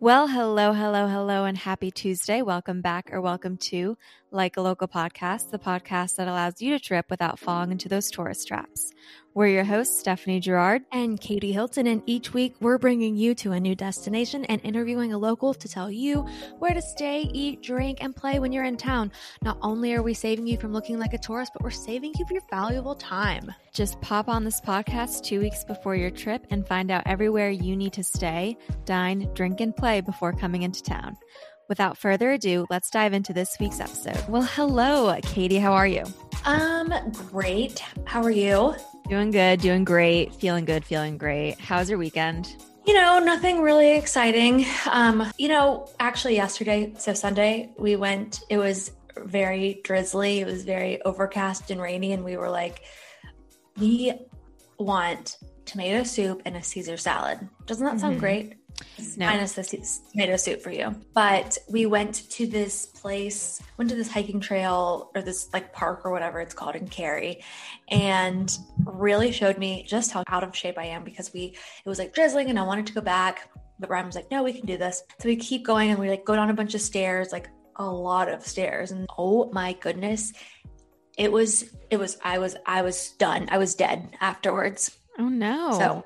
Well, hello, hello, hello, and happy Tuesday. Welcome back or welcome to Like a Local Podcast, the podcast that allows you to trip without falling into those tourist traps. We're your hosts, Stephanie Gerard and Katie Hilton, and each week we're bringing you to a new destination and interviewing a local to tell you where to stay, eat, drink, and play when you're in town. Not only are we saving you from looking like a tourist, but we're saving you your valuable time. Just pop on this podcast two weeks before your trip and find out everywhere you need to stay, dine, drink, and play before coming into town. Without further ado, let's dive into this week's episode. Well, hello, Katie. How are you? Um, great. How are you? Doing good, doing great, feeling good, feeling great. How's your weekend? You know, nothing really exciting. Um, you know, actually yesterday, so Sunday, we went, it was very drizzly, it was very overcast and rainy, and we were like, we want tomato soup and a Caesar salad. Doesn't that sound mm-hmm. great? No. minus the tomato soup for you. But we went to this place, went to this hiking trail or this like park or whatever it's called in Cary, and really showed me just how out of shape I am because we it was like drizzling and I wanted to go back. But Ryan was like, no, we can do this. So we keep going and we like go down a bunch of stairs, like a lot of stairs. And oh my goodness, it was, it was, I was, I was done. I was dead afterwards. Oh no. So,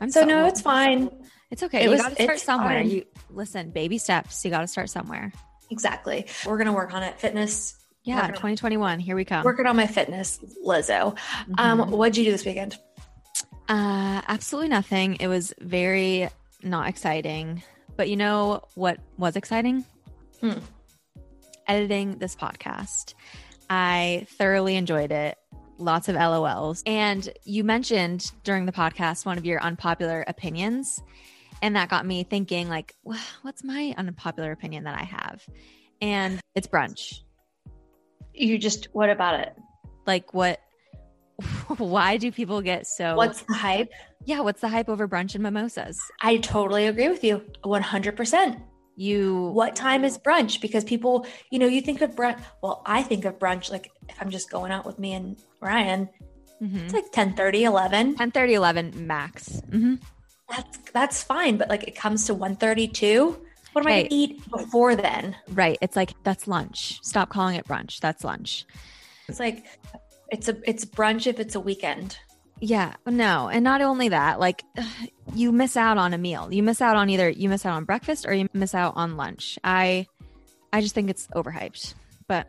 I'm so, so no, it's fine. It's okay. It you was, got to start somewhere. Fine. You listen, baby steps. You got to start somewhere. Exactly. We're gonna work on it. Fitness. Yeah, 2021. Here we come. Working on my fitness, Lizzo. Mm-hmm. Um, what'd you do this weekend? Uh, absolutely nothing. It was very not exciting. But you know what was exciting? Hmm. Editing this podcast. I thoroughly enjoyed it. Lots of LOLs. And you mentioned during the podcast one of your unpopular opinions and that got me thinking like what's my unpopular opinion that i have? And it's brunch. You just what about it? Like what why do people get so what's the hype? Yeah what's the hype over brunch and mimosas? I totally agree with you 100% you what time is brunch? Because people you know you think of brunch well i think of brunch like if i'm just going out with me and ryan mm-hmm. it's like 10 30 11 10 30 11 max. Mm-hmm that's that's fine. But like it comes to 132. What am I gonna eat before then? Right. It's like that's lunch. Stop calling it brunch. That's lunch. It's like it's a it's brunch if it's a weekend. Yeah, no. And not only that, like you miss out on a meal. You miss out on either you miss out on breakfast or you miss out on lunch. I I just think it's overhyped. But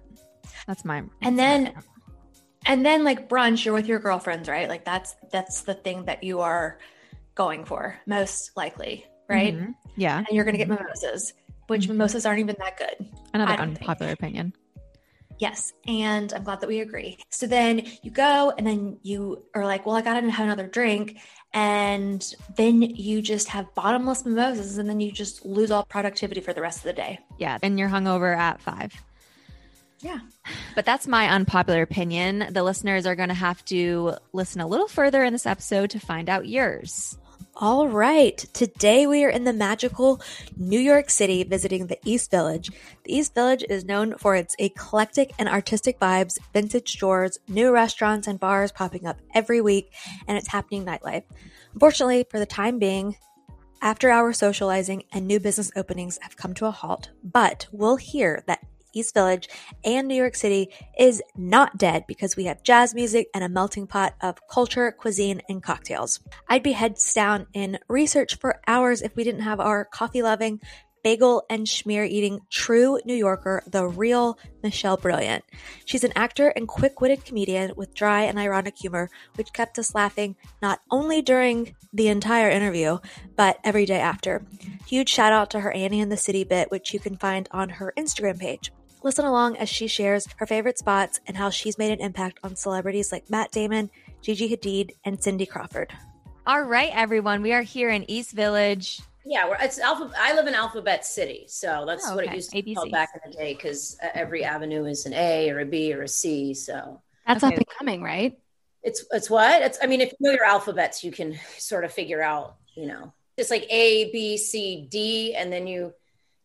that's my And then and then like brunch, you're with your girlfriends, right? Like that's that's the thing that you are going for, most likely, right? Mm-hmm. Yeah. And you're going to get mimosas, which mm-hmm. mimosas aren't even that good. Another unpopular think. opinion. Yes. And I'm glad that we agree. So then you go and then you are like, well, I got to have another drink. And then you just have bottomless mimosas and then you just lose all productivity for the rest of the day. Yeah. And you're hungover at five. Yeah. But that's my unpopular opinion. The listeners are going to have to listen a little further in this episode to find out yours. All right. Today we are in the magical New York City visiting the East Village. The East Village is known for its eclectic and artistic vibes, vintage stores, new restaurants and bars popping up every week, and its happening nightlife. Unfortunately, for the time being, after hour socializing and new business openings have come to a halt, but we'll hear that East Village, and New York City is not dead because we have jazz music and a melting pot of culture, cuisine, and cocktails. I'd be heads down in research for hours if we didn't have our coffee loving, bagel and schmear eating true New Yorker, the real Michelle Brilliant. She's an actor and quick witted comedian with dry and ironic humor, which kept us laughing not only during the entire interview, but every day after. Huge shout out to her Annie in the City bit, which you can find on her Instagram page. Listen along as she shares her favorite spots and how she's made an impact on celebrities like Matt Damon, Gigi Hadid, and Cindy Crawford. All right, everyone, we are here in East Village. Yeah, we're it's Alpha. I live in Alphabet City, so that's oh, okay. what it used to be called back in the day. Because uh, every avenue is an A or a B or a C. So that's okay. up and coming, right? It's it's what? It's. I mean, if you know your alphabets, you can sort of figure out. You know, it's like A, B, C, D, and then you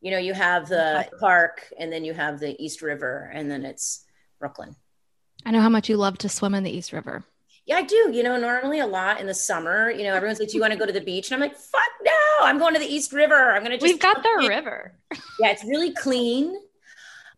you know you have the park and then you have the east river and then it's brooklyn i know how much you love to swim in the east river Yeah, I do. You know, normally a lot in the summer. You know, everyone's like, "Do you want to go to the beach?" And I'm like, "Fuck no! I'm going to the East River. I'm gonna just." We've got the river. yeah, it's really clean,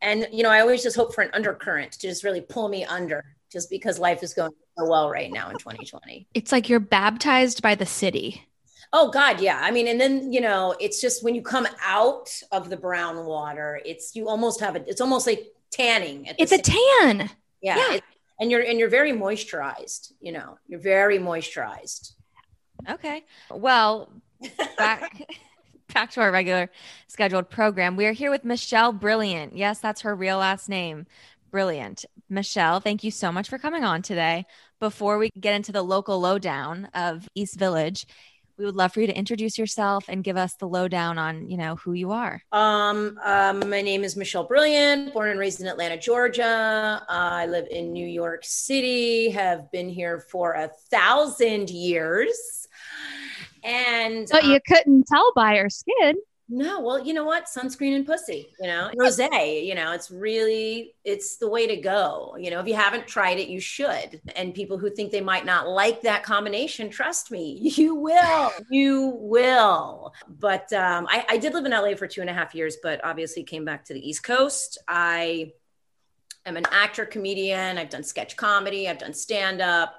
and you know, I always just hope for an undercurrent to just really pull me under, just because life is going so well right now in 2020. It's like you're baptized by the city. Oh God, yeah. I mean, and then you know, it's just when you come out of the brown water, it's you almost have it. It's almost like tanning. It's a tan. Yeah. yeah. It, and you're and you're very moisturized. You know, you're very moisturized. Okay. Well, back back to our regular scheduled program. We are here with Michelle Brilliant. Yes, that's her real last name. Brilliant. Michelle, thank you so much for coming on today. Before we get into the local lowdown of East Village, we would love for you to introduce yourself and give us the lowdown on you know who you are. Um, um my name is michelle brilliant born and raised in atlanta georgia. Uh, i live in new york city have been here for a thousand years. And but um, you couldn't tell by her skin no, well, you know what? Sunscreen and pussy, you know, rose, you know, it's really, it's the way to go. You know, if you haven't tried it, you should. And people who think they might not like that combination, trust me, you will, you will. But um, I, I did live in LA for two and a half years, but obviously came back to the East Coast. I am an actor, comedian. I've done sketch comedy, I've done stand up.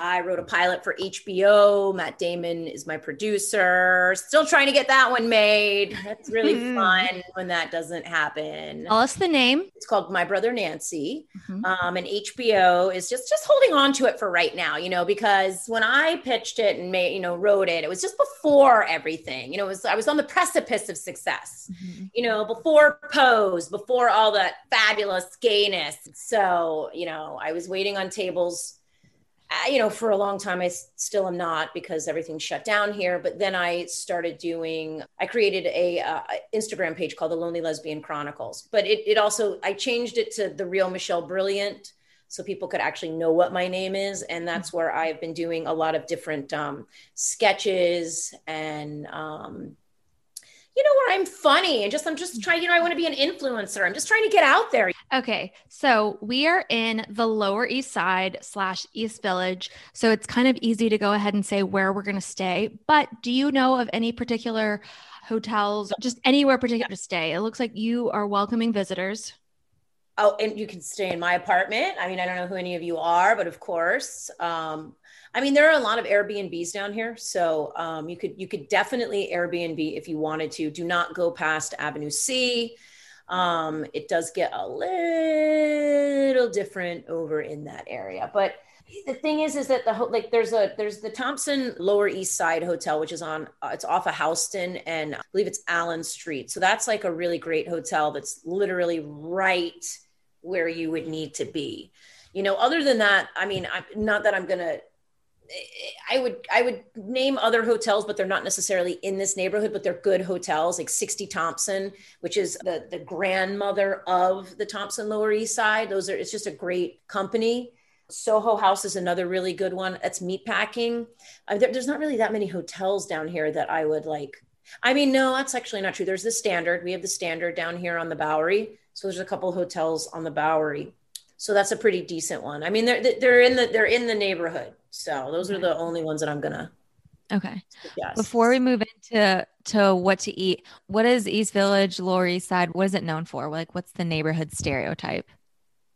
I wrote a pilot for HBO. Matt Damon is my producer. Still trying to get that one made. That's really hmm. fun when that doesn't happen. Tell us the name. It's called My Brother Nancy. Mm-hmm. Um, and HBO is just just holding on to it for right now, you know, because when I pitched it and made, you know, wrote it, it was just before everything. You know, it was I was on the precipice of success. Mm-hmm. You know, before Pose, before all that fabulous gayness. So, you know, I was waiting on tables you know, for a long time, I still am not because everything's shut down here. But then I started doing, I created a uh, Instagram page called the Lonely Lesbian Chronicles. But it, it also, I changed it to the real Michelle Brilliant so people could actually know what my name is. And that's where I've been doing a lot of different um, sketches and um, you know, where I'm funny and just, I'm just trying, you know, I want to be an influencer. I'm just trying to get out there. Okay. So we are in the Lower East Side slash East Village. So it's kind of easy to go ahead and say where we're going to stay. But do you know of any particular hotels, just anywhere particular to stay? It looks like you are welcoming visitors. Oh, and you can stay in my apartment. I mean, I don't know who any of you are, but of course, um, I mean, there are a lot of Airbnbs down here, so um, you could you could definitely Airbnb if you wanted to. Do not go past Avenue C. Um, it does get a little different over in that area, but the thing is, is that the like there's a there's the Thompson Lower East Side Hotel, which is on uh, it's off of Houston and I believe it's Allen Street. So that's like a really great hotel that's literally right where you would need to be. You know, other than that, I mean, I'm not that I'm gonna I would I would name other hotels, but they're not necessarily in this neighborhood, but they're good hotels, like 60 Thompson, which is the the grandmother of the Thompson Lower East Side. Those are it's just a great company. Soho House is another really good one. That's meatpacking. Uh, there, there's not really that many hotels down here that I would like. I mean, no, that's actually not true. There's the Standard. We have the Standard down here on the Bowery. So there's a couple hotels on the Bowery. So that's a pretty decent one. I mean, they're they're in the they're in the neighborhood. So those are the only ones that I'm gonna. Okay. Suggest. Before we move into to what to eat, what is East Village, Lower East Side? What is it known for? Like, what's the neighborhood stereotype?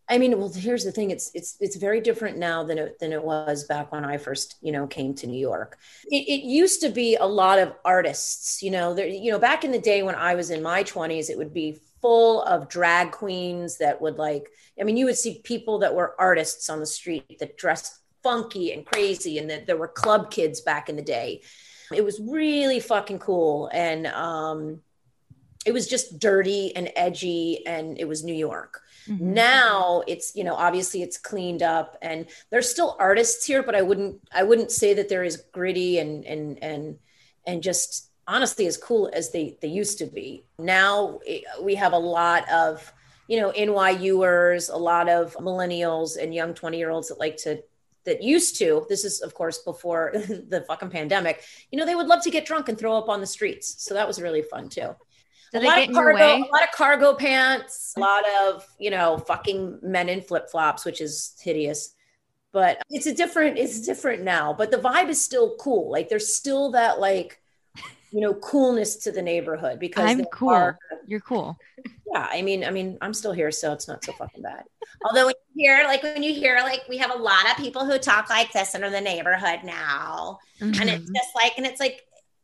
I mean, well, here's the thing. It's it's it's very different now than it than it was back when I first, you know, came to New York. It, it used to be a lot of artists. You know, there. You know, back in the day when I was in my 20s, it would be full of drag queens that would like. I mean, you would see people that were artists on the street that dressed funky and crazy and that there were club kids back in the day. It was really fucking cool and um it was just dirty and edgy and it was new york. Mm-hmm. now it's you know obviously it's cleaned up and there's still artists here but i wouldn't i wouldn't say that they're as gritty and and and and just honestly as cool as they they used to be. Now we have a lot of you know nyuers a lot of millennials and young 20 year olds that like to that used to this is of course before the fucking pandemic you know they would love to get drunk and throw up on the streets. So that was really fun too. A lot, of cargo, a lot of cargo pants a lot of you know fucking men in flip-flops which is hideous. But it's a different it's different now but the vibe is still cool. Like there's still that like you know coolness to the neighborhood because i'm cool are, you're cool yeah i mean i mean i'm still here so it's not so fucking bad although when you hear like when you hear like we have a lot of people who talk like this in the neighborhood now mm-hmm. and it's just like and it's like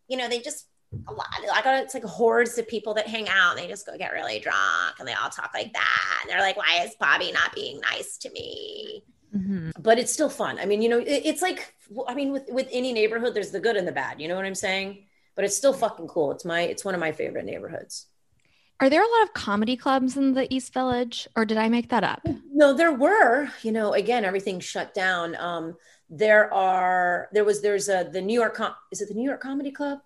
you know they just a lot I got it's like hordes of people that hang out and they just go get really drunk and they all talk like that and they're like why is bobby not being nice to me Mm-hmm. But it's still fun. I mean, you know, it, it's like, I mean, with with any neighborhood, there's the good and the bad. You know what I'm saying? But it's still fucking cool. It's my, it's one of my favorite neighborhoods. Are there a lot of comedy clubs in the East Village, or did I make that up? No, there were. You know, again, everything shut down. Um, there are. There was. There's a the New York. Com- is it the New York Comedy Club?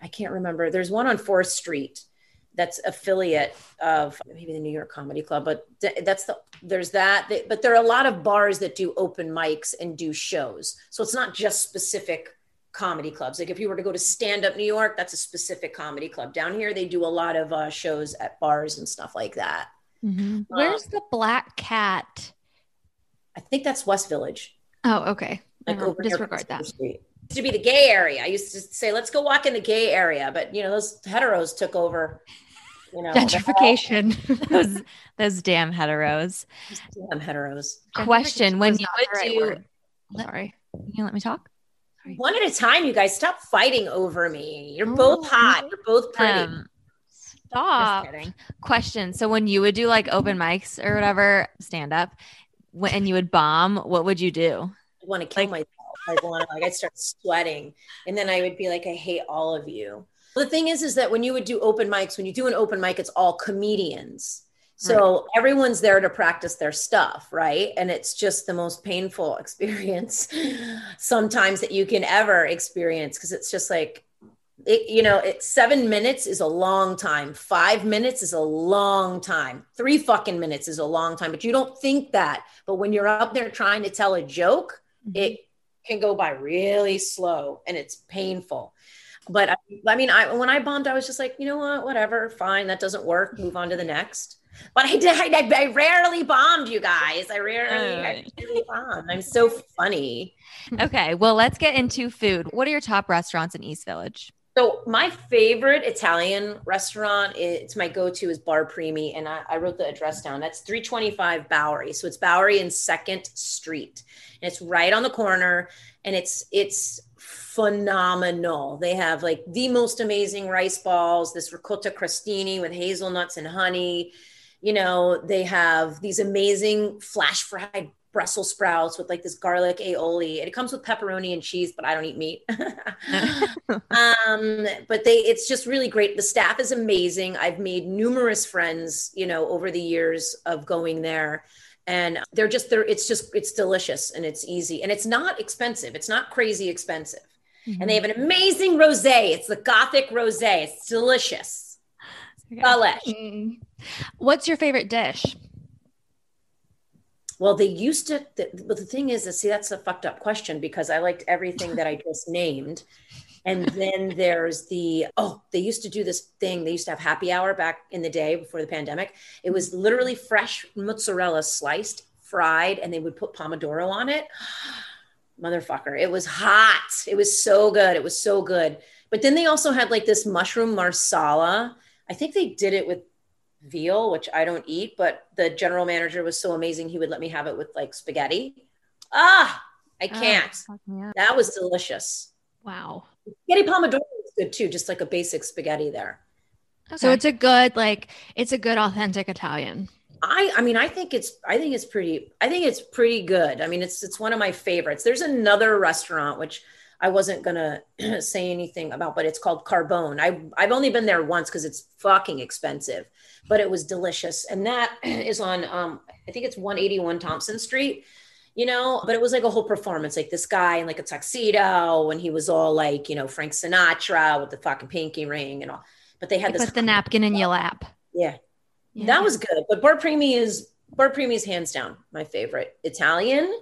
I can't remember. There's one on Fourth Street that's affiliate of maybe the New York Comedy Club, but that's the there's that. But there are a lot of bars that do open mics and do shows, so it's not just specific comedy clubs. Like if you were to go to Stand Up New York, that's a specific comedy club. Down here, they do a lot of uh, shows at bars and stuff like that. Mm-hmm. Where's um, the Black Cat? I think that's West Village. Oh, okay. Like over disregard that. Street. to be the gay area. I used to say, let's go walk in the gay area, but you know, those heteros took over you know, gentrification. those those damn heteros. Damn heteros. Question: When you would do, let, sorry, can you let me talk. Sorry. One at a time, you guys. Stop fighting over me. You're both hot. You're both pretty. Um, stop. Question: So when you would do like open mics or whatever, stand up, and you would bomb, what would you do? I want to kill like, myself. I want to like I'd start sweating, and then I would be like, I hate all of you the thing is, is that when you would do open mics, when you do an open mic, it's all comedians. So right. everyone's there to practice their stuff, right? And it's just the most painful experience sometimes that you can ever experience because it's just like, it, you know, it, seven minutes is a long time. Five minutes is a long time. Three fucking minutes is a long time, but you don't think that. But when you're up there trying to tell a joke, mm-hmm. it can go by really slow and it's painful but I, I, mean, I when I bombed, I was just like, you know what, whatever, fine, that doesn't work. Move on to the next. But I did. I, I rarely bombed, you guys. I rarely, I oh. rarely bombed. I'm so funny. Okay, well, let's get into food. What are your top restaurants in East Village? So my favorite Italian restaurant, it's my go-to is Bar Primi, and I, I, wrote the address down. That's 325 Bowery. So it's Bowery and Second Street, and it's right on the corner. And it's it's phenomenal. They have like the most amazing rice balls, this ricotta crostini with hazelnuts and honey. You know, they have these amazing flash fried Brussels sprouts with like this garlic aioli. And it comes with pepperoni and cheese, but I don't eat meat. um, but they it's just really great. The staff is amazing. I've made numerous friends, you know, over the years of going there and they're just they're it's just it's delicious and it's easy and it's not expensive it's not crazy expensive Mm-hmm. And they have an amazing rosé. It's the Gothic rosé. It's delicious. Delish. Mm. What's your favorite dish? Well, they used to, the, but the thing is, is, see, that's a fucked up question because I liked everything that I just named. And then there's the, oh, they used to do this thing. They used to have happy hour back in the day before the pandemic. It was literally fresh mozzarella sliced, fried, and they would put pomodoro on it motherfucker. It was hot. It was so good. It was so good. But then they also had like this mushroom marsala. I think they did it with veal, which I don't eat, but the general manager was so amazing. He would let me have it with like spaghetti. Ah, I can't. Oh, that was delicious. Wow. Spaghetti pomodoro is good too, just like a basic spaghetti there. Okay. So it's a good, like, it's a good authentic Italian. I I mean I think it's I think it's pretty I think it's pretty good. I mean it's it's one of my favorites. There's another restaurant which I wasn't gonna say anything about, but it's called Carbone. I I've only been there once because it's fucking expensive, but it was delicious. And that is on um I think it's 181 Thompson Street. You know, but it was like a whole performance, like this guy in like a tuxedo, and he was all like, you know, Frank Sinatra with the fucking pinky ring and all. But they had you this put the napkin in your lap. Yeah, yeah. That was good. But Bar Primi is Bar Primi is hands down my favorite Italian.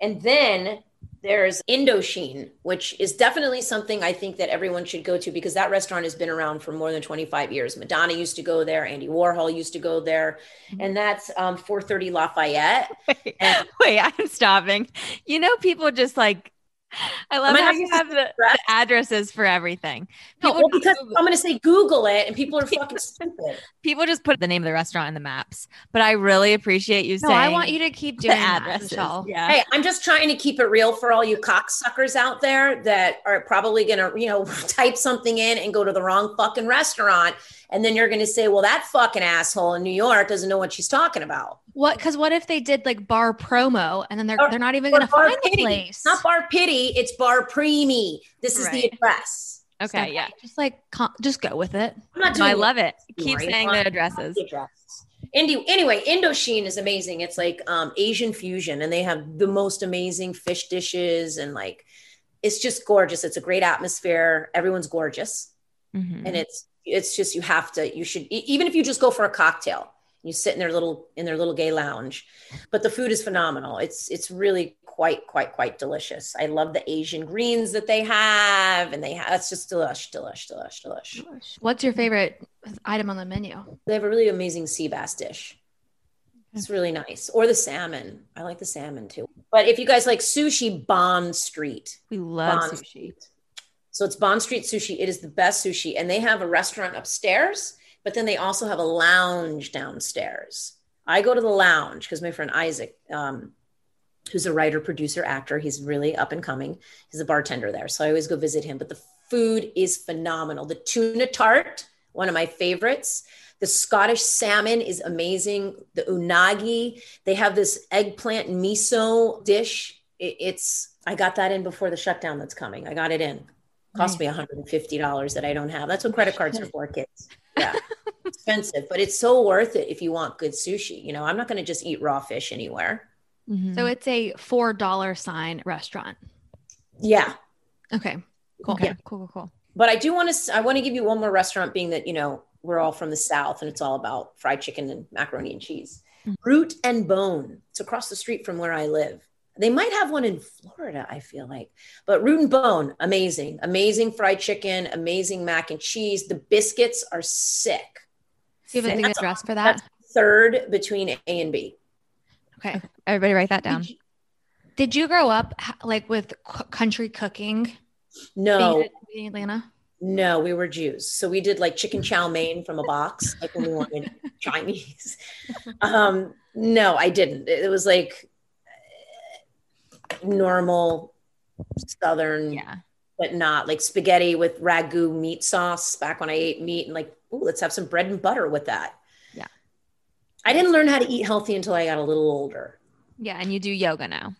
And then There's Indochine, which is definitely something I think that everyone should go to because that restaurant has been around for more than 25 years. Madonna used to go there, Andy Warhol used to go there, mm-hmm. and that's um, 430 Lafayette. Wait, and- wait, I'm stopping. You know, people just like I love how you have the, the, addresses for everything. People no, well, because Google. I'm going to say Google it, and people are fucking stupid. People just put the name of the restaurant in the maps, but I really appreciate you no, saying. I want you to keep doing addresses. That, yeah. Hey, I'm just trying to keep it real for all you cocksuckers out there that are probably going to, you know, type something in and go to the wrong fucking restaurant, and then you're going to say, "Well, that fucking asshole in New York doesn't know what she's talking about." What? Because what if they did like bar promo and then they're or, they're not even going to find pity. the place? Not bar pity, it's bar preemie. This is right. the address. Okay, so, yeah. Just like just go with it. I'm not doing I love it. Keep right. saying the addresses. Indi- anyway, Indochine is amazing. It's like um, Asian fusion, and they have the most amazing fish dishes, and like it's just gorgeous. It's a great atmosphere. Everyone's gorgeous, mm-hmm. and it's it's just you have to. You should even if you just go for a cocktail you sit in their little in their little gay lounge. But the food is phenomenal. It's it's really quite quite quite delicious. I love the asian greens that they have and they have it's just delish delish delish delish. What's your favorite item on the menu? They have a really amazing sea bass dish. It's really nice. Or the salmon. I like the salmon too. But if you guys like sushi bond street. We love bond sushi. Street. so it's bond street sushi. It is the best sushi. And they have a restaurant upstairs but then they also have a lounge downstairs. I go to the lounge because my friend Isaac, um, who's a writer, producer, actor, he's really up and coming. He's a bartender there. So I always go visit him. But the food is phenomenal. The tuna tart, one of my favorites. The Scottish salmon is amazing. The unagi, they have this eggplant miso dish. it's, I got that in before the shutdown that's coming. I got it in. Cost nice. me $150 that I don't have. That's what credit cards are for, kids yeah. Expensive but it's so worth it if you want good sushi you know? I'm not going to just eat raw fish anywhere. Mm-hmm. so it's a four dollar sign restaurant. Yeah. Okay cool. Yeah. Cool cool cool. But i do want to i want to give you one more restaurant being that you know we're all from the south and it's all about fried chicken and macaroni and cheese. Mm-hmm. root and bone. It's across the street from where i live they might have one in Florida, I feel like. But Root and Bone, amazing. Amazing fried chicken, amazing mac and cheese. The biscuits are sick. Do you have an address for that? third between A and B. Okay. Everybody write that down. Did you, did you grow up like with country cooking? No. In Atlanta? No, we were Jews. So we did like chicken chow mein from a box, like when we wanted Chinese. Um, no, I didn't. It was like normal southern yeah. but not like spaghetti with ragu meat sauce back when i ate meat and like oh let's have some bread and butter with that. Yeah. I didn't learn how to eat healthy until i got a little older. Yeah and you do yoga now.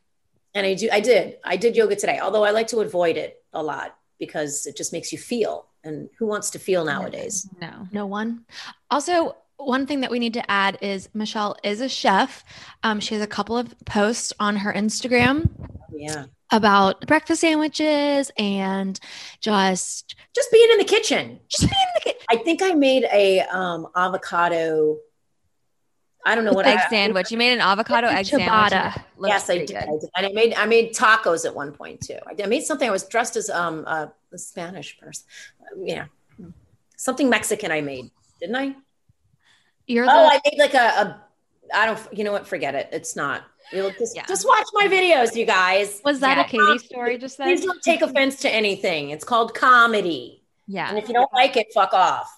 And i do i did. I did yoga today although i like to avoid it a lot because it just makes you feel. And who wants to feel nowadays? no no one. Also one thing that we need to add is Michelle is a chef. Um, she has a couple of posts on her Instagram. Yeah. About breakfast sandwiches and just just being in the kitchen. Just being in the kitchen. I think I made a um, avocado. I don't know what egg I, sandwich. You made an avocado egg ciabatta. sandwich. Yes, I did. I did. And I made I made tacos at one point too. I, did, I made something. I was dressed as um a, a Spanish person. Yeah, something Mexican. I made, didn't I? You're the- oh, I made like a, a. I don't. You know what? Forget it. It's not. You'll just yeah. just watch my videos, you guys. Was that yeah. a Katie story? Just then? Please don't take offense to anything. It's called comedy. Yeah. And if you don't like it, fuck off.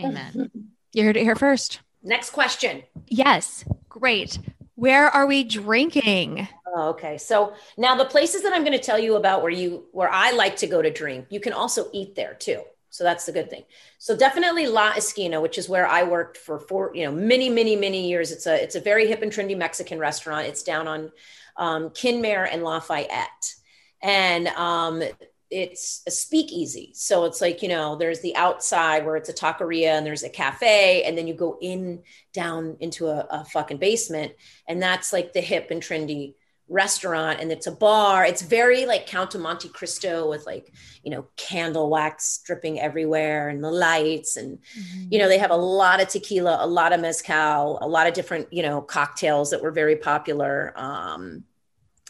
Amen. you heard it here first. Next question. Yes. Great. Where are we drinking? Oh, okay. So now the places that I'm going to tell you about where you where I like to go to drink, you can also eat there too. So that's the good thing. So definitely La Esquina, which is where I worked for four, you know, many, many, many years. It's a it's a very hip and trendy Mexican restaurant. It's down on um, Kenmare and Lafayette, and um, it's a speakeasy. So it's like you know, there's the outside where it's a taqueria and there's a cafe, and then you go in down into a, a fucking basement, and that's like the hip and trendy restaurant and it's a bar. It's very like Count of Monte Cristo with like, you know, candle wax dripping everywhere and the lights. And, mm-hmm. you know, they have a lot of tequila, a lot of mezcal, a lot of different, you know, cocktails that were very popular. Um,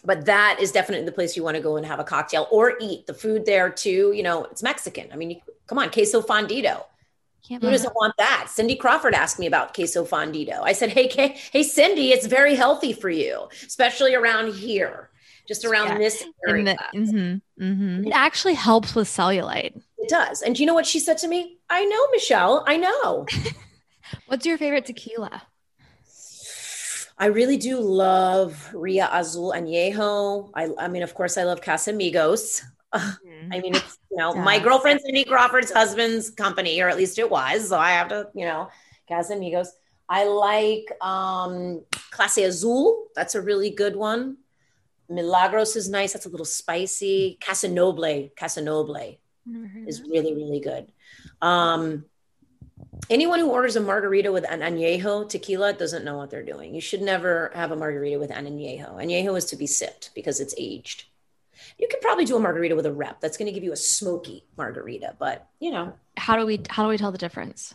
but that is definitely the place you want to go and have a cocktail or eat. The food there too, you know, it's Mexican. I mean, you, come on, queso fundido. Who doesn't want that? Cindy Crawford asked me about queso fundido. I said, "Hey, hey, Cindy, it's very healthy for you, especially around here, just around yeah. this area." The, mm-hmm, mm-hmm. It actually helps with cellulite. It does. And do you know what she said to me? I know, Michelle. I know. What's your favorite tequila? I really do love Ria Azul Añejo. I, I mean, of course, I love Casamigos. Mm-hmm. I mean, it's you know yeah. my girlfriend Cindy Crawford's husband's company, or at least it was. So I have to, you know, Casamigos. I like um Clase Azul. That's a really good one. Milagros is nice. That's a little spicy. Casa Noble, Casanoble is really really good. Um, anyone who orders a margarita with an añejo tequila doesn't know what they're doing. You should never have a margarita with an añejo. Añejo is to be sipped because it's aged. You could probably do a margarita with a rep. That's going to give you a smoky margarita, but you know. How do we how do we tell the difference?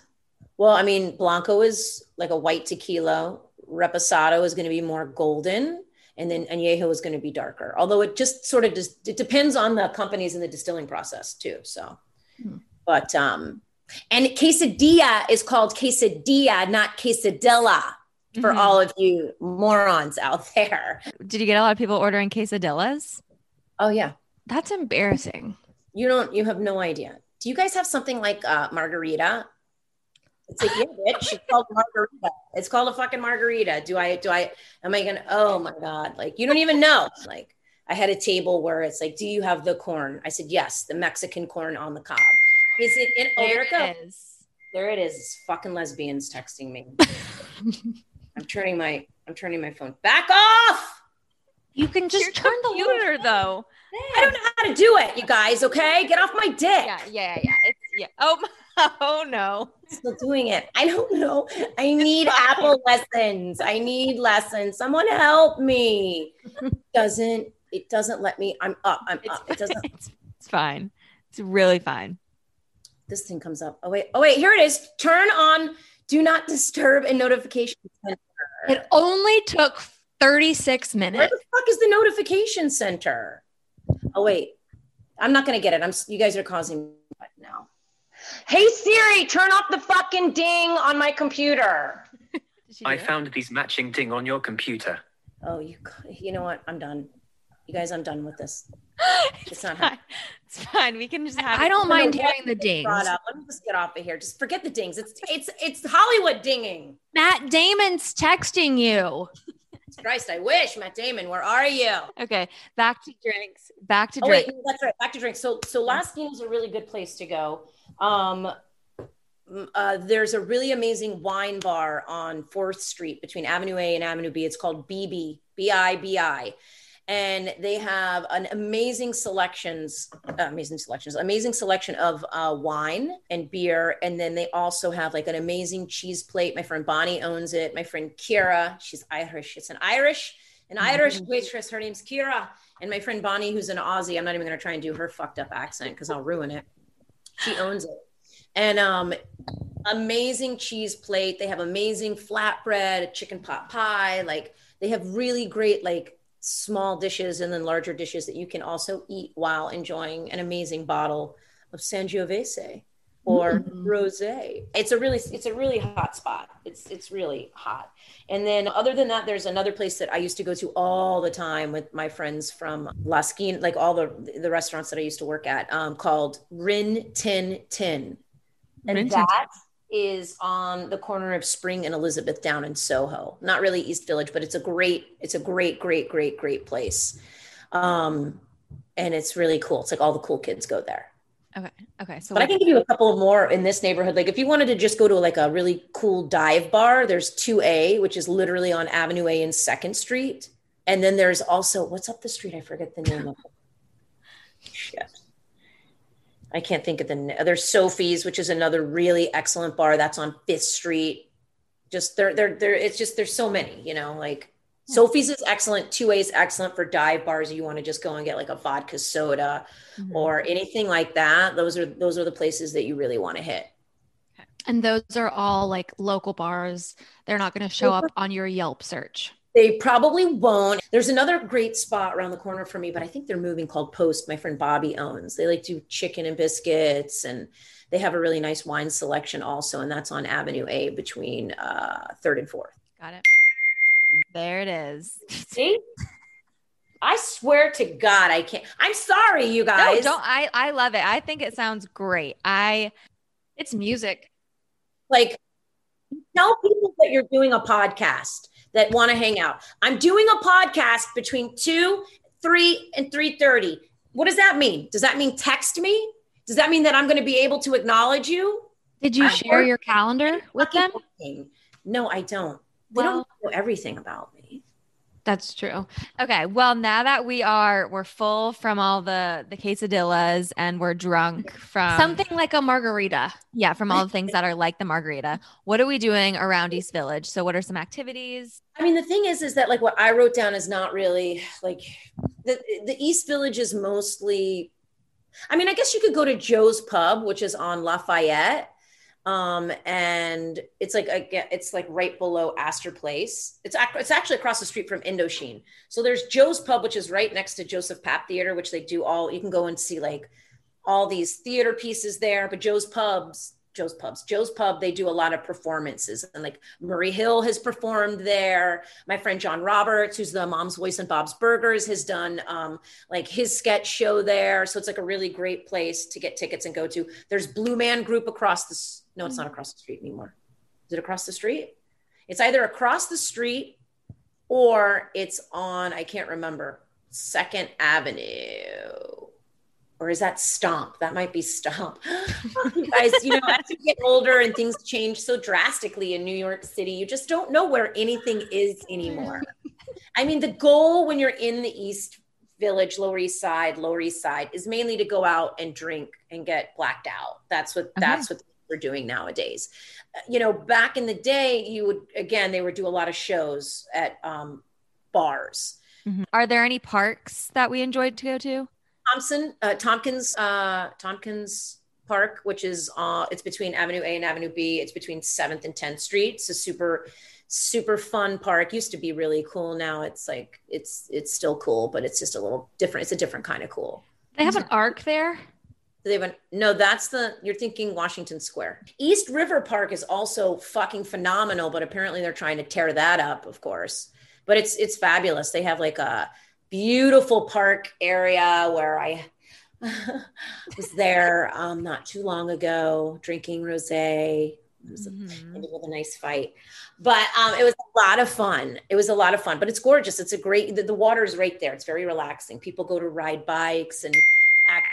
Well, I mean, blanco is like a white tequila. Reposado is going to be more golden, and then añejo is going to be darker. Although it just sort of just it depends on the companies and the distilling process too. So, hmm. but um, and quesadilla is called quesadilla, not quesadilla for mm-hmm. all of you morons out there. Did you get a lot of people ordering quesadillas? Oh, yeah. That's embarrassing. You don't, you have no idea. Do you guys have something like uh, margarita? It's like, yeah, bitch. It's called margarita. It's called a fucking margarita. Do I, do I, am I gonna, oh my God. Like, you don't even know. Like, I had a table where it's like, do you have the corn? I said, yes, the Mexican corn on the cob. Is it in oh, there It is. There it is. It's fucking lesbians texting me. I'm turning my I'm turning my phone back off. You can just Your turn the computer though. I don't know how to do it, you guys. Okay, get off my dick. Yeah, yeah, yeah. It's yeah. Oh, oh no. Still doing it. I don't know. I need Apple lessons. I need lessons. Someone help me. doesn't it doesn't let me? I'm up. I'm it's, up. It doesn't. It's, it's fine. It's really fine this thing comes up. Oh wait, oh wait, here it is. Turn on do not disturb and notification center. It only took 36 minutes. Where the fuck is the notification center? Oh wait. I'm not gonna get it. I'm you guys are causing what now. Hey Siri, turn off the fucking ding on my computer. I found these matching ding on your computer. Oh, you you know what? I'm done. You guys, I'm done with this. It's, it's not fine. It's fine. We can just have. I don't mind hearing the dings. Let me just get off of here. Just forget the dings. It's it's it's Hollywood dinging. Matt Damon's texting you. Christ, I wish Matt Damon. Where are you? Okay, back to drinks. Back to oh, drinks. Wait, that's right. Back to drinks. So so La Esquina is a really good place to go. Um, uh, there's a really amazing wine bar on Fourth Street between Avenue A and Avenue B. It's called BB B I B I and they have an amazing selections uh, amazing selections amazing selection of uh, wine and beer. And then they also have like an amazing cheese plate. My friend bonnie owns it. My friend kira she's irish. It's an irish an mm-hmm. irish waitress. Her name's kira. And my friend bonnie who's an aussie i'm not even going to try and do her fucked up accent because i'll ruin it. She owns it. And um amazing cheese plate. They have amazing flatbread chicken pot pie. Like they have really great like small dishes and then larger dishes that you can also eat while enjoying an amazing bottle of Sangiovese or mm. rosé. It's a really it's a really hot spot. It's it's really hot. And then other than that there's another place that I used to go to all the time with my friends from La Esquina like all the the restaurants that I used to work at um, called Rintintin. And Rin that is on the corner of Spring and Elizabeth down in Soho. Not really East Village, but it's a great, it's a great, great, great, great place. Um, and it's really cool. It's like all the cool kids go there. Okay. Okay. So, but I can give you a couple more in this neighborhood. Like if you wanted to just go to like a really cool dive bar, there's 2A, which is literally on Avenue A and Second Street. And then there's also what's up the street? I forget the name of it. Shit. I can't think of the there's Sophie's, which is another really excellent bar that's on Fifth Street. Just there, there, there. It's just there's so many, you know. Like yeah. Sophie's is excellent. Two A's excellent for dive bars. You want to just go and get like a vodka soda mm-hmm. or anything like that. Those are those are the places that you really want to hit. And those are all like local bars. They're not going to show up on your Yelp search. They probably won't. There's another great spot around the corner for me, but I think they're moving called Post. My friend Bobby owns. They like do chicken and biscuits, and they have a really nice wine selection also, and that's on Avenue A between uh, Third and Fourth. Got it. There it is. See. I swear to God, I can't. I'm sorry, you guys. No, don't. I I love it. I think it sounds great. I. It's music. Like, tell people that you're doing a podcast that want to hang out. I'm doing a podcast between two, three, and three thirty. What does that mean? Does that mean text me? Does that mean that I'm going to be able to acknowledge you? Did you I share your calendar with them? No, I don't. They don't know everything about me. That's true. Okay. Well, now that we are we're full from all the the quesadillas and we're drunk from something like a margarita. Yeah, from all the things that are like the margarita. What are we doing around East Village? So what are some activities? I mean, the thing is is that like what I wrote down is not really like the the East Village is mostly I mean, I guess you could go to Joe's Pub, which is on Lafayette um and it's like it's like right below astor place it's it's actually across the street from indochine so there's joe's pub which is right next to joseph papp theater which they do all you can go and see like all these theater pieces there but joe's pubs Joe's Pubs. Joe's Pub, they do a lot of performances. And like Murray Hill has performed there. My friend John Roberts, who's the mom's voice in Bob's Burgers, has done um, like his sketch show there. So it's like a really great place to get tickets and go to. There's Blue Man Group across the, no, it's not across the street anymore. Is it across the street? It's either across the street or it's on, I can't remember, Second Avenue or is that stomp that might be stomp you guys you know as you get older and things change so drastically in new york city you just don't know where anything is anymore i mean the goal when you're in the east village lower east side lower east side is mainly to go out and drink and get blacked out that's what okay. that's what we're doing nowadays you know back in the day you would again they would do a lot of shows at um, bars mm-hmm. are there any parks that we enjoyed to go to Thompson, uh, Tompkins, uh, Tompkins Park, which is uh, it's between Avenue A and Avenue B. It's between Seventh and Tenth Street. It's a super, super fun park. Used to be really cool. Now it's like it's it's still cool, but it's just a little different. It's a different kind of cool. They have an arc there. They have no. That's the you're thinking Washington Square. East River Park is also fucking phenomenal, but apparently they're trying to tear that up. Of course, but it's it's fabulous. They have like a beautiful park area where I was there um, not too long ago drinking rosé. It was mm-hmm. with a nice fight, but um, it was a lot of fun. It was a lot of fun, but it's gorgeous. It's a great. The, the water is right there. It's very relaxing. People go to ride bikes and act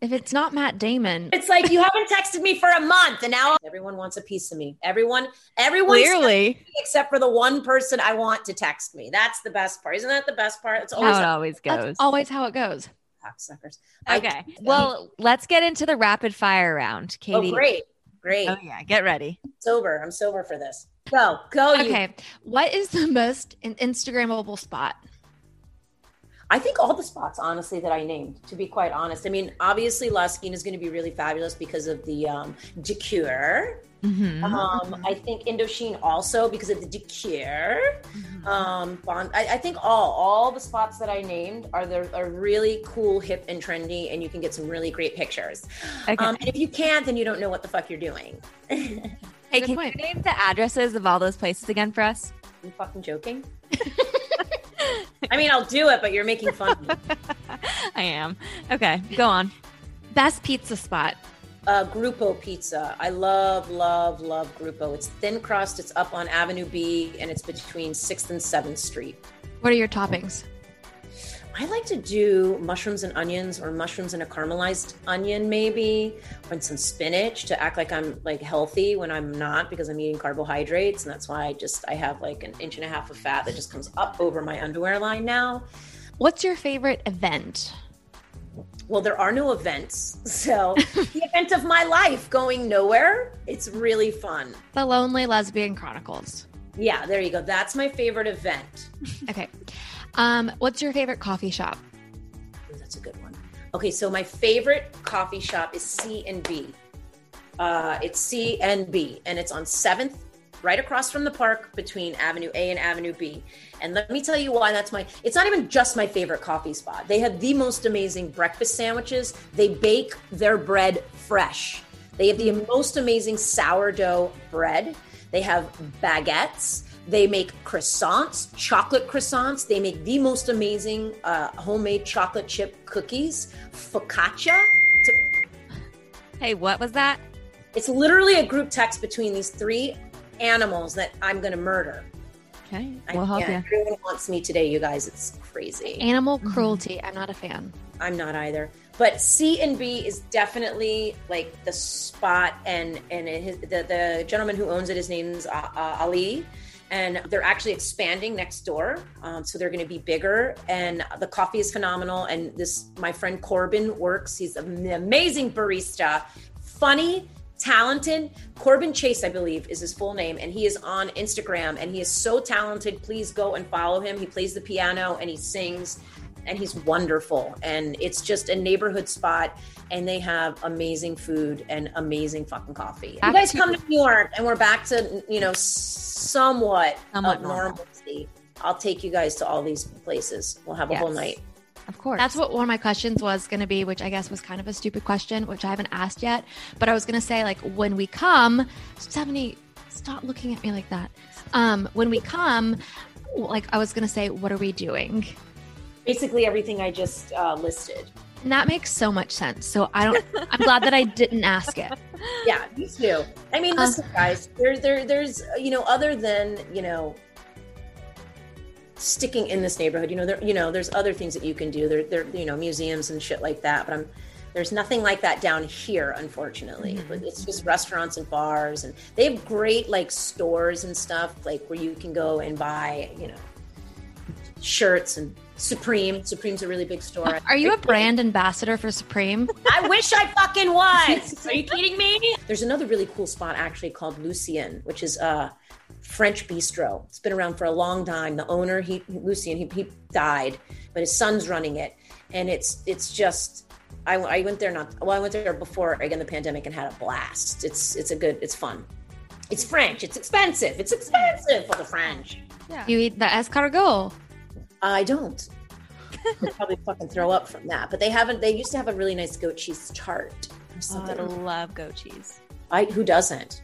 if it's not Matt Damon, it's like you haven't texted me for a month, and now everyone wants a piece of me. Everyone, everyone, clearly, except for the one person I want to text me. That's the best part, isn't that the best part? It's always how it always goes. always how it goes. Suckers. Okay. I, well, let's get into the rapid fire round, oh, Katie. Oh, great, great. Oh yeah, get ready. Sober. I'm sober for this. Go, go. Okay. You. What is the most Instagrammable spot? I think all the spots, honestly, that I named, to be quite honest. I mean, obviously, La Esquina is going to be really fabulous because of the um, decor. Mm-hmm. Um, I think Indochine also because of the decor. Mm-hmm. Um, Bond, I, I, think all all the spots that I named are the, are really cool, hip, and trendy, and you can get some really great pictures. Okay. Um, and if you can't, then you don't know what the fuck you're doing. hey, can point. you name the addresses of all those places again for us? Are you fucking joking? I mean, I'll do it, but you're making fun of me. I am. Okay, go on. Best pizza spot. Uh, Gruppo Pizza. I love, love, love Gruppo. It's thin crust. It's up on Avenue B, and it's between Sixth and Seventh Street. What are your toppings? I like to do mushrooms and onions or mushrooms and a caramelized onion maybe or some spinach to act like I'm like healthy when I'm not because I'm eating carbohydrates and that's why I just I have like an inch and a half of fat that just comes up over my underwear line now. What's your favorite event? Well, there are no events. So, the event of my life going nowhere. It's really fun. The Lonely Lesbian Chronicles. Yeah, there you go. That's my favorite event. okay. Um, what's your favorite coffee shop? Ooh, that's a good one. Okay, so my favorite coffee shop is C and B. Uh, it's C and B, and it's on Seventh, right across from the park between Avenue A and Avenue B. And let me tell you why that's my. It's not even just my favorite coffee spot. They have the most amazing breakfast sandwiches. They bake their bread fresh. They have the most amazing sourdough bread. They have baguettes. They make croissants, chocolate croissants. They make the most amazing uh, homemade chocolate chip cookies, focaccia. Hey, what was that? It's literally a group text between these three animals that I'm going to murder. Okay, we'll help you. Everyone wants me today, you guys. It's crazy. Animal mm-hmm. cruelty. Mm-hmm. I'm not a fan. I'm not either. But C and B is definitely like the spot, and and it, the the gentleman who owns it, his name's uh, uh, Ali and they're actually expanding next door um, so they're going to be bigger and the coffee is phenomenal and this my friend corbin works he's an amazing barista funny talented. Corbin chase i believe is his full name and he is on instagram and he is so talented please go and follow him he plays the piano and he sings and he's wonderful and it's just a neighborhood spot and they have amazing food and amazing fucking coffee. You guys come to New York and we're back to, you know, somewhat, somewhat of normalcy. I'll take you guys to all these places. We'll have a yes. whole night. Of course. That's what one of my questions was going to be, which I guess was kind of a stupid question, which I haven't asked yet. But I was going to say, like, when we come, Stephanie, stop looking at me like that. Um, when we come, like, I was going to say, what are we doing? Basically, everything I just uh, listed. And that makes so much sense. So I don't. I'm glad that I didn't ask it. Yeah, me too. I mean, listen, um, guys. There, there, there's you know, other than you know, sticking in this neighborhood. You know, there, you know, there's other things that you can do. There, there, you know, museums and shit like that. But I'm there's nothing like that down here, unfortunately. Mm-hmm. But it's just restaurants and bars, and they have great like stores and stuff, like where you can go and buy, you know, shirts and Supreme. Supreme's a really big store. Are you a brand ambassador for Supreme? I wish I fucking was. Are you kidding me? There's another really cool spot actually called Lucien, which is a French bistro. It's been around for a long time. The owner, he Lucien, he, he died, but his son's running it, and it's it's just. I, I went there not well. I went there before again the pandemic and had a blast. It's it's a good. It's fun. It's French. It's expensive. It's expensive for the French. Yeah. You eat the escargot. I don't. I'll probably fucking throw up from that. But they haven't. They used to have a really nice goat cheese tart. Oh, I love goat cheese. I who doesn't?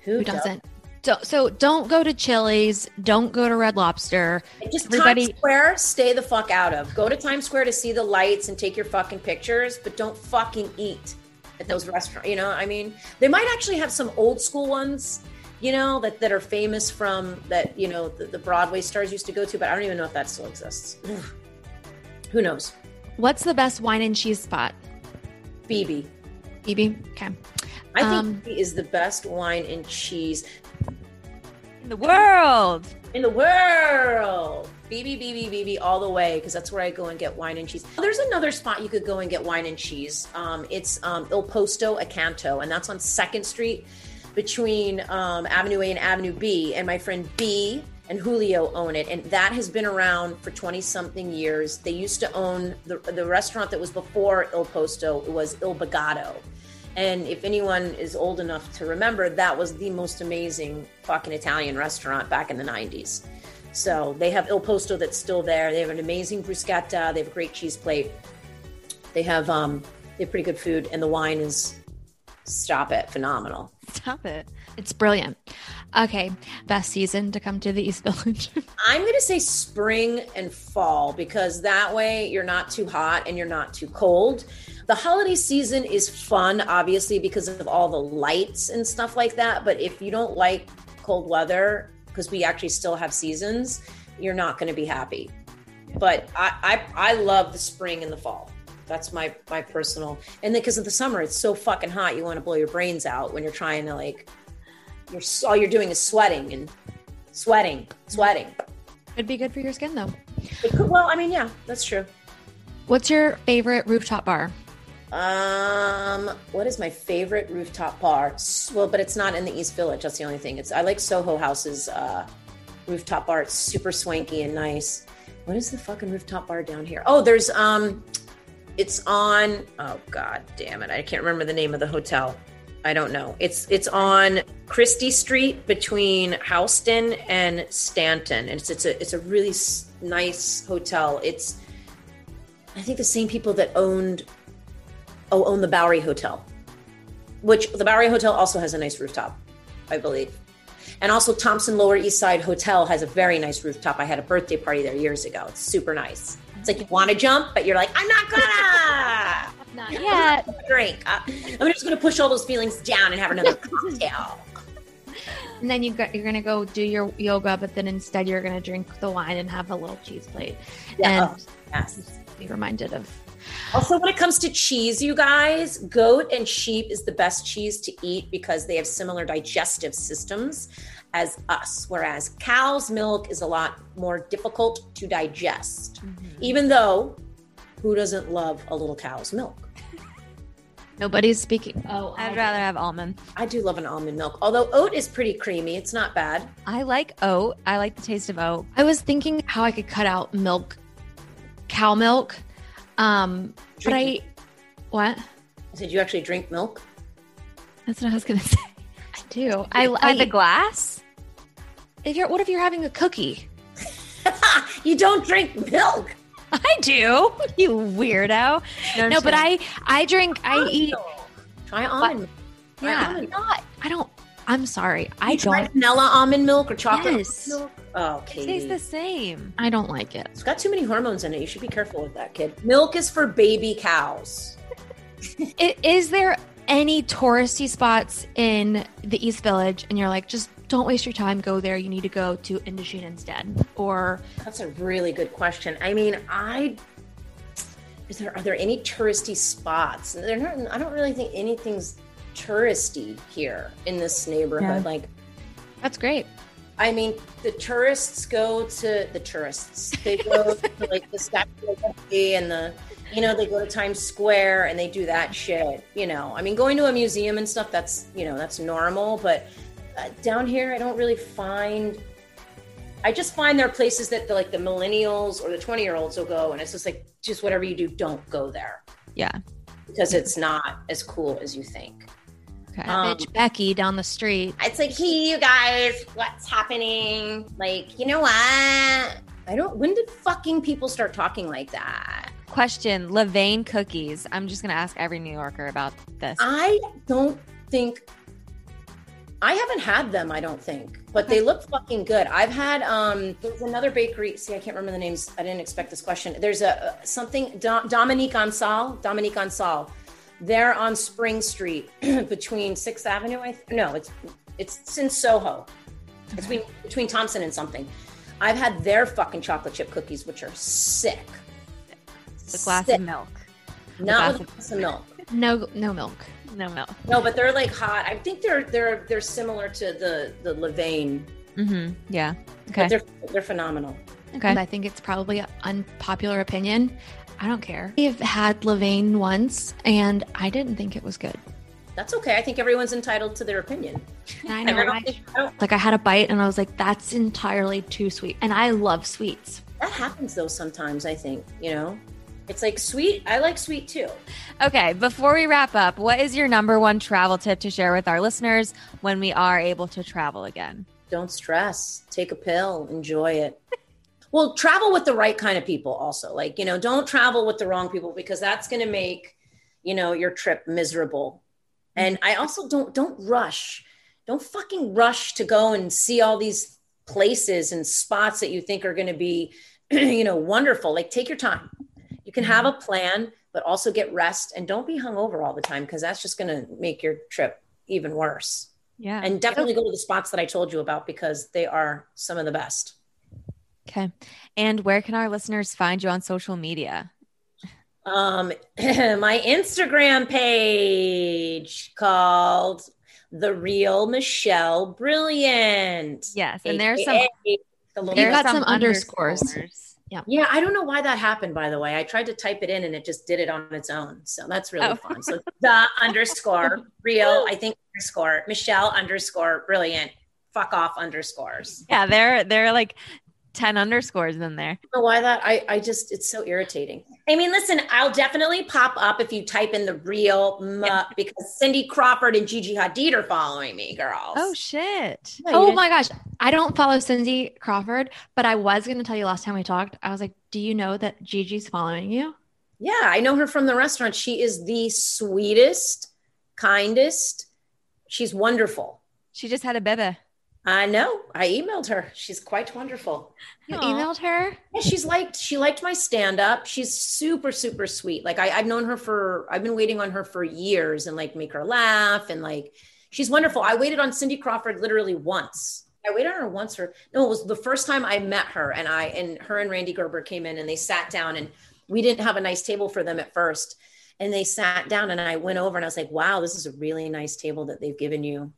Who, who doesn't? So, so don't go to Chili's. Don't go to Red Lobster. And just Everybody... Times Square, stay the fuck out of. Go to Times Square to see the lights and take your fucking pictures, but don't fucking eat at those restaurants. You know, I mean, they might actually have some old school ones you know, that, that are famous from that, you know, the, the Broadway stars used to go to, but I don't even know if that still exists. Who knows? What's the best wine and cheese spot? Bibi. Bibi. Okay. I um, think is the best wine and cheese in the world. In the world. Bibi, Bibi, Bibi, all the way, because that's where I go and get wine and cheese. There's another spot you could go and get wine and cheese. Um, it's um, Il Posto Accanto, and that's on Second Street between um, Avenue A and Avenue B, and my friend B and Julio own it, and that has been around for twenty something years. They used to own the the restaurant that was before Il Posto. It was Il Bagatto, and if anyone is old enough to remember, that was the most amazing fucking Italian restaurant back in the '90s. So they have Il Posto that's still there. They have an amazing bruschetta. They have a great cheese plate. They have um, they have pretty good food, and the wine is stop it phenomenal. Stop it. It's brilliant. Okay, best season to come to the East Village. I'm going to say spring and fall because that way you're not too hot and you're not too cold. The holiday season is fun, obviously, because of all the lights and stuff like that. But if you don't like cold weather, because we actually still have seasons, you're not going to be happy. But I, I, I love the spring and the fall. That's my my personal. And then because of the summer, it's so fucking hot, you want to blow your brains out when you're trying to like. You're all you're doing is sweating and sweating, sweating. It'd be good for your skin though. Could, well, I mean, yeah, that's true. What's your favorite rooftop bar? Um, what is my favorite rooftop bar? Well, but it's not in the East Village. That's the only thing. It's I like Soho House's uh, rooftop bar. It's super swanky and nice. What is the fucking rooftop bar down here? Oh, there's um it's on. Oh god damn it! I can't remember the name of the hotel. I don't know. It's it's on Chrystie Street between Houston and Stanton. And it's it's a it's a really nice hotel. It's I think the same people that owned oh own the Bowery Hotel, which the Bowery Hotel also has a nice rooftop, I believe. And also Thompson Lower East Side Hotel has a very nice rooftop. I had a birthday party there years ago. It's super nice. It's like you want to jump, but you're like, I'm not gonna. not yet. Drink. Uh, I'm just gonna push all those feelings down and have another cocktail. And then you got, you're gonna go do your yoga, but then instead you're gonna drink the wine and have a little cheese plate. Yeah. And oh, yes. be reminded of also, when it comes to cheese, you guys, goat and sheep is the best cheese to eat because they have similar digestive systems as us, whereas cow's milk is a lot more difficult to digest. Mm-hmm. Even though, who doesn't love a little cow's milk? Nobody's speaking. Oh, I'd rather have almond. I do love an almond milk, although oat is pretty creamy. It's not bad. I like oat. I like the taste of oat. I was thinking how I could cut out milk, cow milk, um, but I, what? I said you actually drink milk. That's what I was gonna say. I do. I, I the glass. If you're, what if you're having a cookie? you don't drink milk. I do. You weirdo. No, no but I, I drink. I eat. Try almond. Try yeah, almond. not. I don't. I'm sorry. I you don't. vanilla almond milk or chocolate yes. milk. Oh, Katie. It tastes the same. I don't like it. It's got too many hormones in it. You should be careful with that, kid. Milk is for baby cows. it, is there any touristy spots in the East Village and you're like, just don't waste your time, go there. You need to go to Indochine instead. Or That's a really good question. I mean, I is there are there any touristy spots? They're not I don't really think anything's touristy here in this neighborhood. Yeah. Like that's great. I mean, the tourists go to the tourists. They go to like the Statue of Liberty and the, you know, they go to Times Square and they do that shit. You know, I mean, going to a museum and stuff, that's, you know, that's normal. But down here, I don't really find, I just find there are places that the, like the millennials or the 20 year olds will go. And it's just like, just whatever you do, don't go there. Yeah. Because it's not as cool as you think. Okay. Um, bitch Becky down the street. It's like, hey, you guys, what's happening? Like, you know what? I don't. When did fucking people start talking like that? Question: Levain cookies. I'm just gonna ask every New Yorker about this. I don't think. I haven't had them. I don't think, but they look fucking good. I've had. um There's another bakery. See, I can't remember the names. I didn't expect this question. There's a, something Dominique Ansel. Dominique Ansel they're on Spring Street between Sixth Avenue. I th- no, it's it's in Soho. It's between, between Thompson and something. I've had their fucking chocolate chip cookies, which are sick. The glass sick. of milk. Not with glass of milk. No, no milk. No milk. No, but they're like hot. I think they're they're they're similar to the the Levain. Mm-hmm. Yeah. Okay. But they're they're phenomenal. Okay. And I think it's probably an unpopular opinion. I don't care. I've had Levain once and I didn't think it was good. That's okay. I think everyone's entitled to their opinion. I know. I I like I had a bite and I was like, that's entirely too sweet. And I love sweets. That happens though sometimes, I think, you know? It's like sweet. I like sweet too. Okay, before we wrap up, what is your number one travel tip to share with our listeners when we are able to travel again? Don't stress. Take a pill. Enjoy it. well travel with the right kind of people also like you know don't travel with the wrong people because that's going to make you know your trip miserable and i also don't don't rush don't fucking rush to go and see all these places and spots that you think are going to be you know wonderful like take your time can have a plan but also get rest and don't be hungover all the time because that's just going to make your trip even worse yeah and definitely go to the spots that i told you about because they are some of the best Okay. And where can our listeners find you on social media? Um, my Instagram page called The Real Michelle Brilliant. Yes. And there's some, you got some, some underscores. underscores. Yeah. Yeah. I don't know why that happened, by the way. I tried to type it in and it just did it on its own. So that's really oh. fun. So the underscore real, I think underscore Michelle underscore brilliant fuck off underscores. Yeah, they're they're like 10 underscores in there. know why that? I, I just, it's so irritating. I mean, listen, I'll definitely pop up if you type in the real mutt because Cindy Crawford and Gigi Hadid are following me, girls. Oh, shit. Yeah, oh my gosh. I don't follow Cindy Crawford, but I was going to tell you last time we talked, I was like, do you know that Gigi's following you? Yeah, I know her from the restaurant. She is the sweetest, kindest. She's wonderful. She just had a baby. I know. I emailed her. She's quite wonderful. You Aww. emailed her? Yeah, she's liked she liked my stand up. She's super super sweet. Like I, I've known her for I've been waiting on her for years and like make her laugh and like she's wonderful. I waited on Cindy Crawford literally once. I waited on her once or no, it was the first time I met her and I and her and Rande Gerber came in and they sat down and we didn't have a nice table for them at first. And they sat down and I went over and I was like, wow, this is a really nice table that they've given you.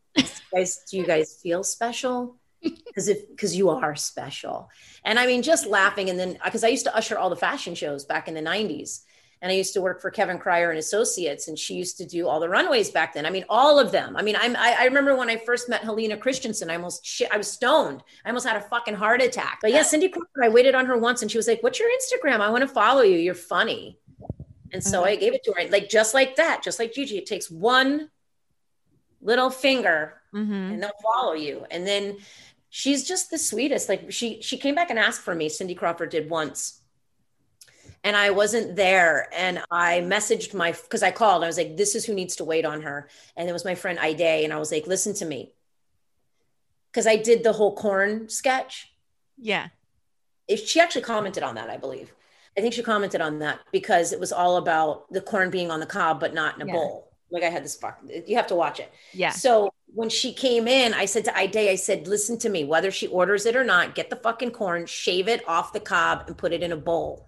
guys, do you guys feel special? Because if because you are special. And I mean, just laughing. And then because I used to usher all the fashion shows back in the 90s. And I used to work for Kevin Krier and Associates, and she used to do all the runways back then. I mean, all of them. I mean, I'm, I, I remember when I first met Helena Christensen, I almost shit, I was stoned. I almost had a fucking heart attack. But yeah, Cindy Crawford, I waited on her once, and she was like, "What's your Instagram? I want to follow you. You're funny." And so I gave it to her, like just like that, just like Gigi. It takes one little finger, mm-hmm. and they'll follow you. And then she's just the sweetest. Like she she came back and asked for me. Cindy Crawford did once, and I wasn't there. And I messaged my because I called. I was like, "This is who needs to wait on her." And it was my friend Ide, and I was like, "Listen to me," because I did the whole corn sketch. Yeah, If she actually commented on that, I believe. I think she commented on that because it was all about the corn being on the cob, but not in a yeah. bowl. Like I had this fuck, you have to watch it. Yeah. So when she came in, I said to Ide, I said, listen to me, whether she orders it or not, get the fucking corn, shave it off the cob and put it in a bowl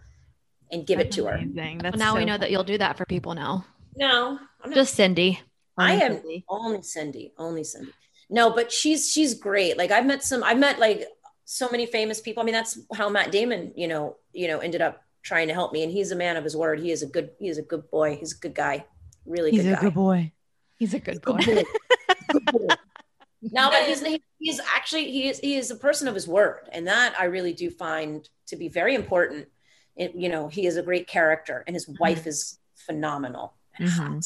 and give That's it to amazing. her. That's well, now so we know that you'll do that for people now. No, I'm just Cindy. I am Cindy. only Cindy, only Cindy. No, but she's she's great. Like I've met some, I've met like so many famous people. I mean, that's how Matt Damon, you know, you know, ended up trying to help me. And he's a man of his word. He is a good, he is a good boy. He's a good guy. Really he's good a guy. good boy. He's a good boy. Good boy. no, but he's he is actually he is he is a person of his word, and that I really do find to be very important. It, you know, he is a great character, and his mm-hmm. wife is phenomenal. Mm-hmm.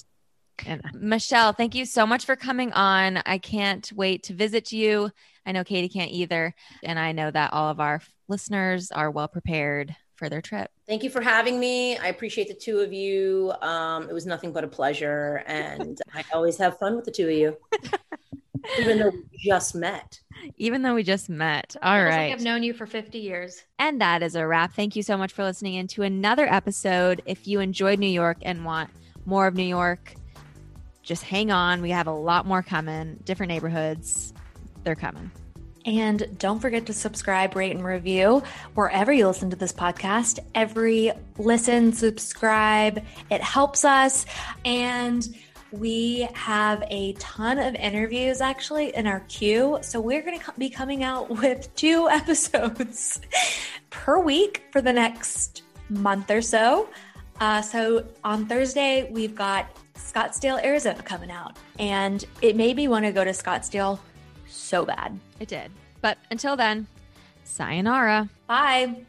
And Michelle, thank you so much for coming on. I can't wait to visit you. I know Katie can't either, and I know that all of our listeners are well prepared for their trip. Thank you for having me. I appreciate the two of you. Um, it was nothing but a pleasure. And I always have fun with the two of you, even though we just met. Even though we just met. All right. Like I've known you for 50 years. And that is a wrap. Thank you so much for listening into another episode. If you enjoyed New York and want more of New York, just hang on. We have a lot more coming, different neighborhoods. They're coming. And don't forget to subscribe, rate, and review wherever you listen to this podcast. Every listen, subscribe, it helps us. And we have a ton of interviews actually in our queue. So we're going to be coming out with two episodes per week for the next month or so. Uh, so on Thursday, we've got Scottsdale, Arizona coming out. And it made me want to go to Scottsdale so bad. It did. But until then, sayonara. Bye.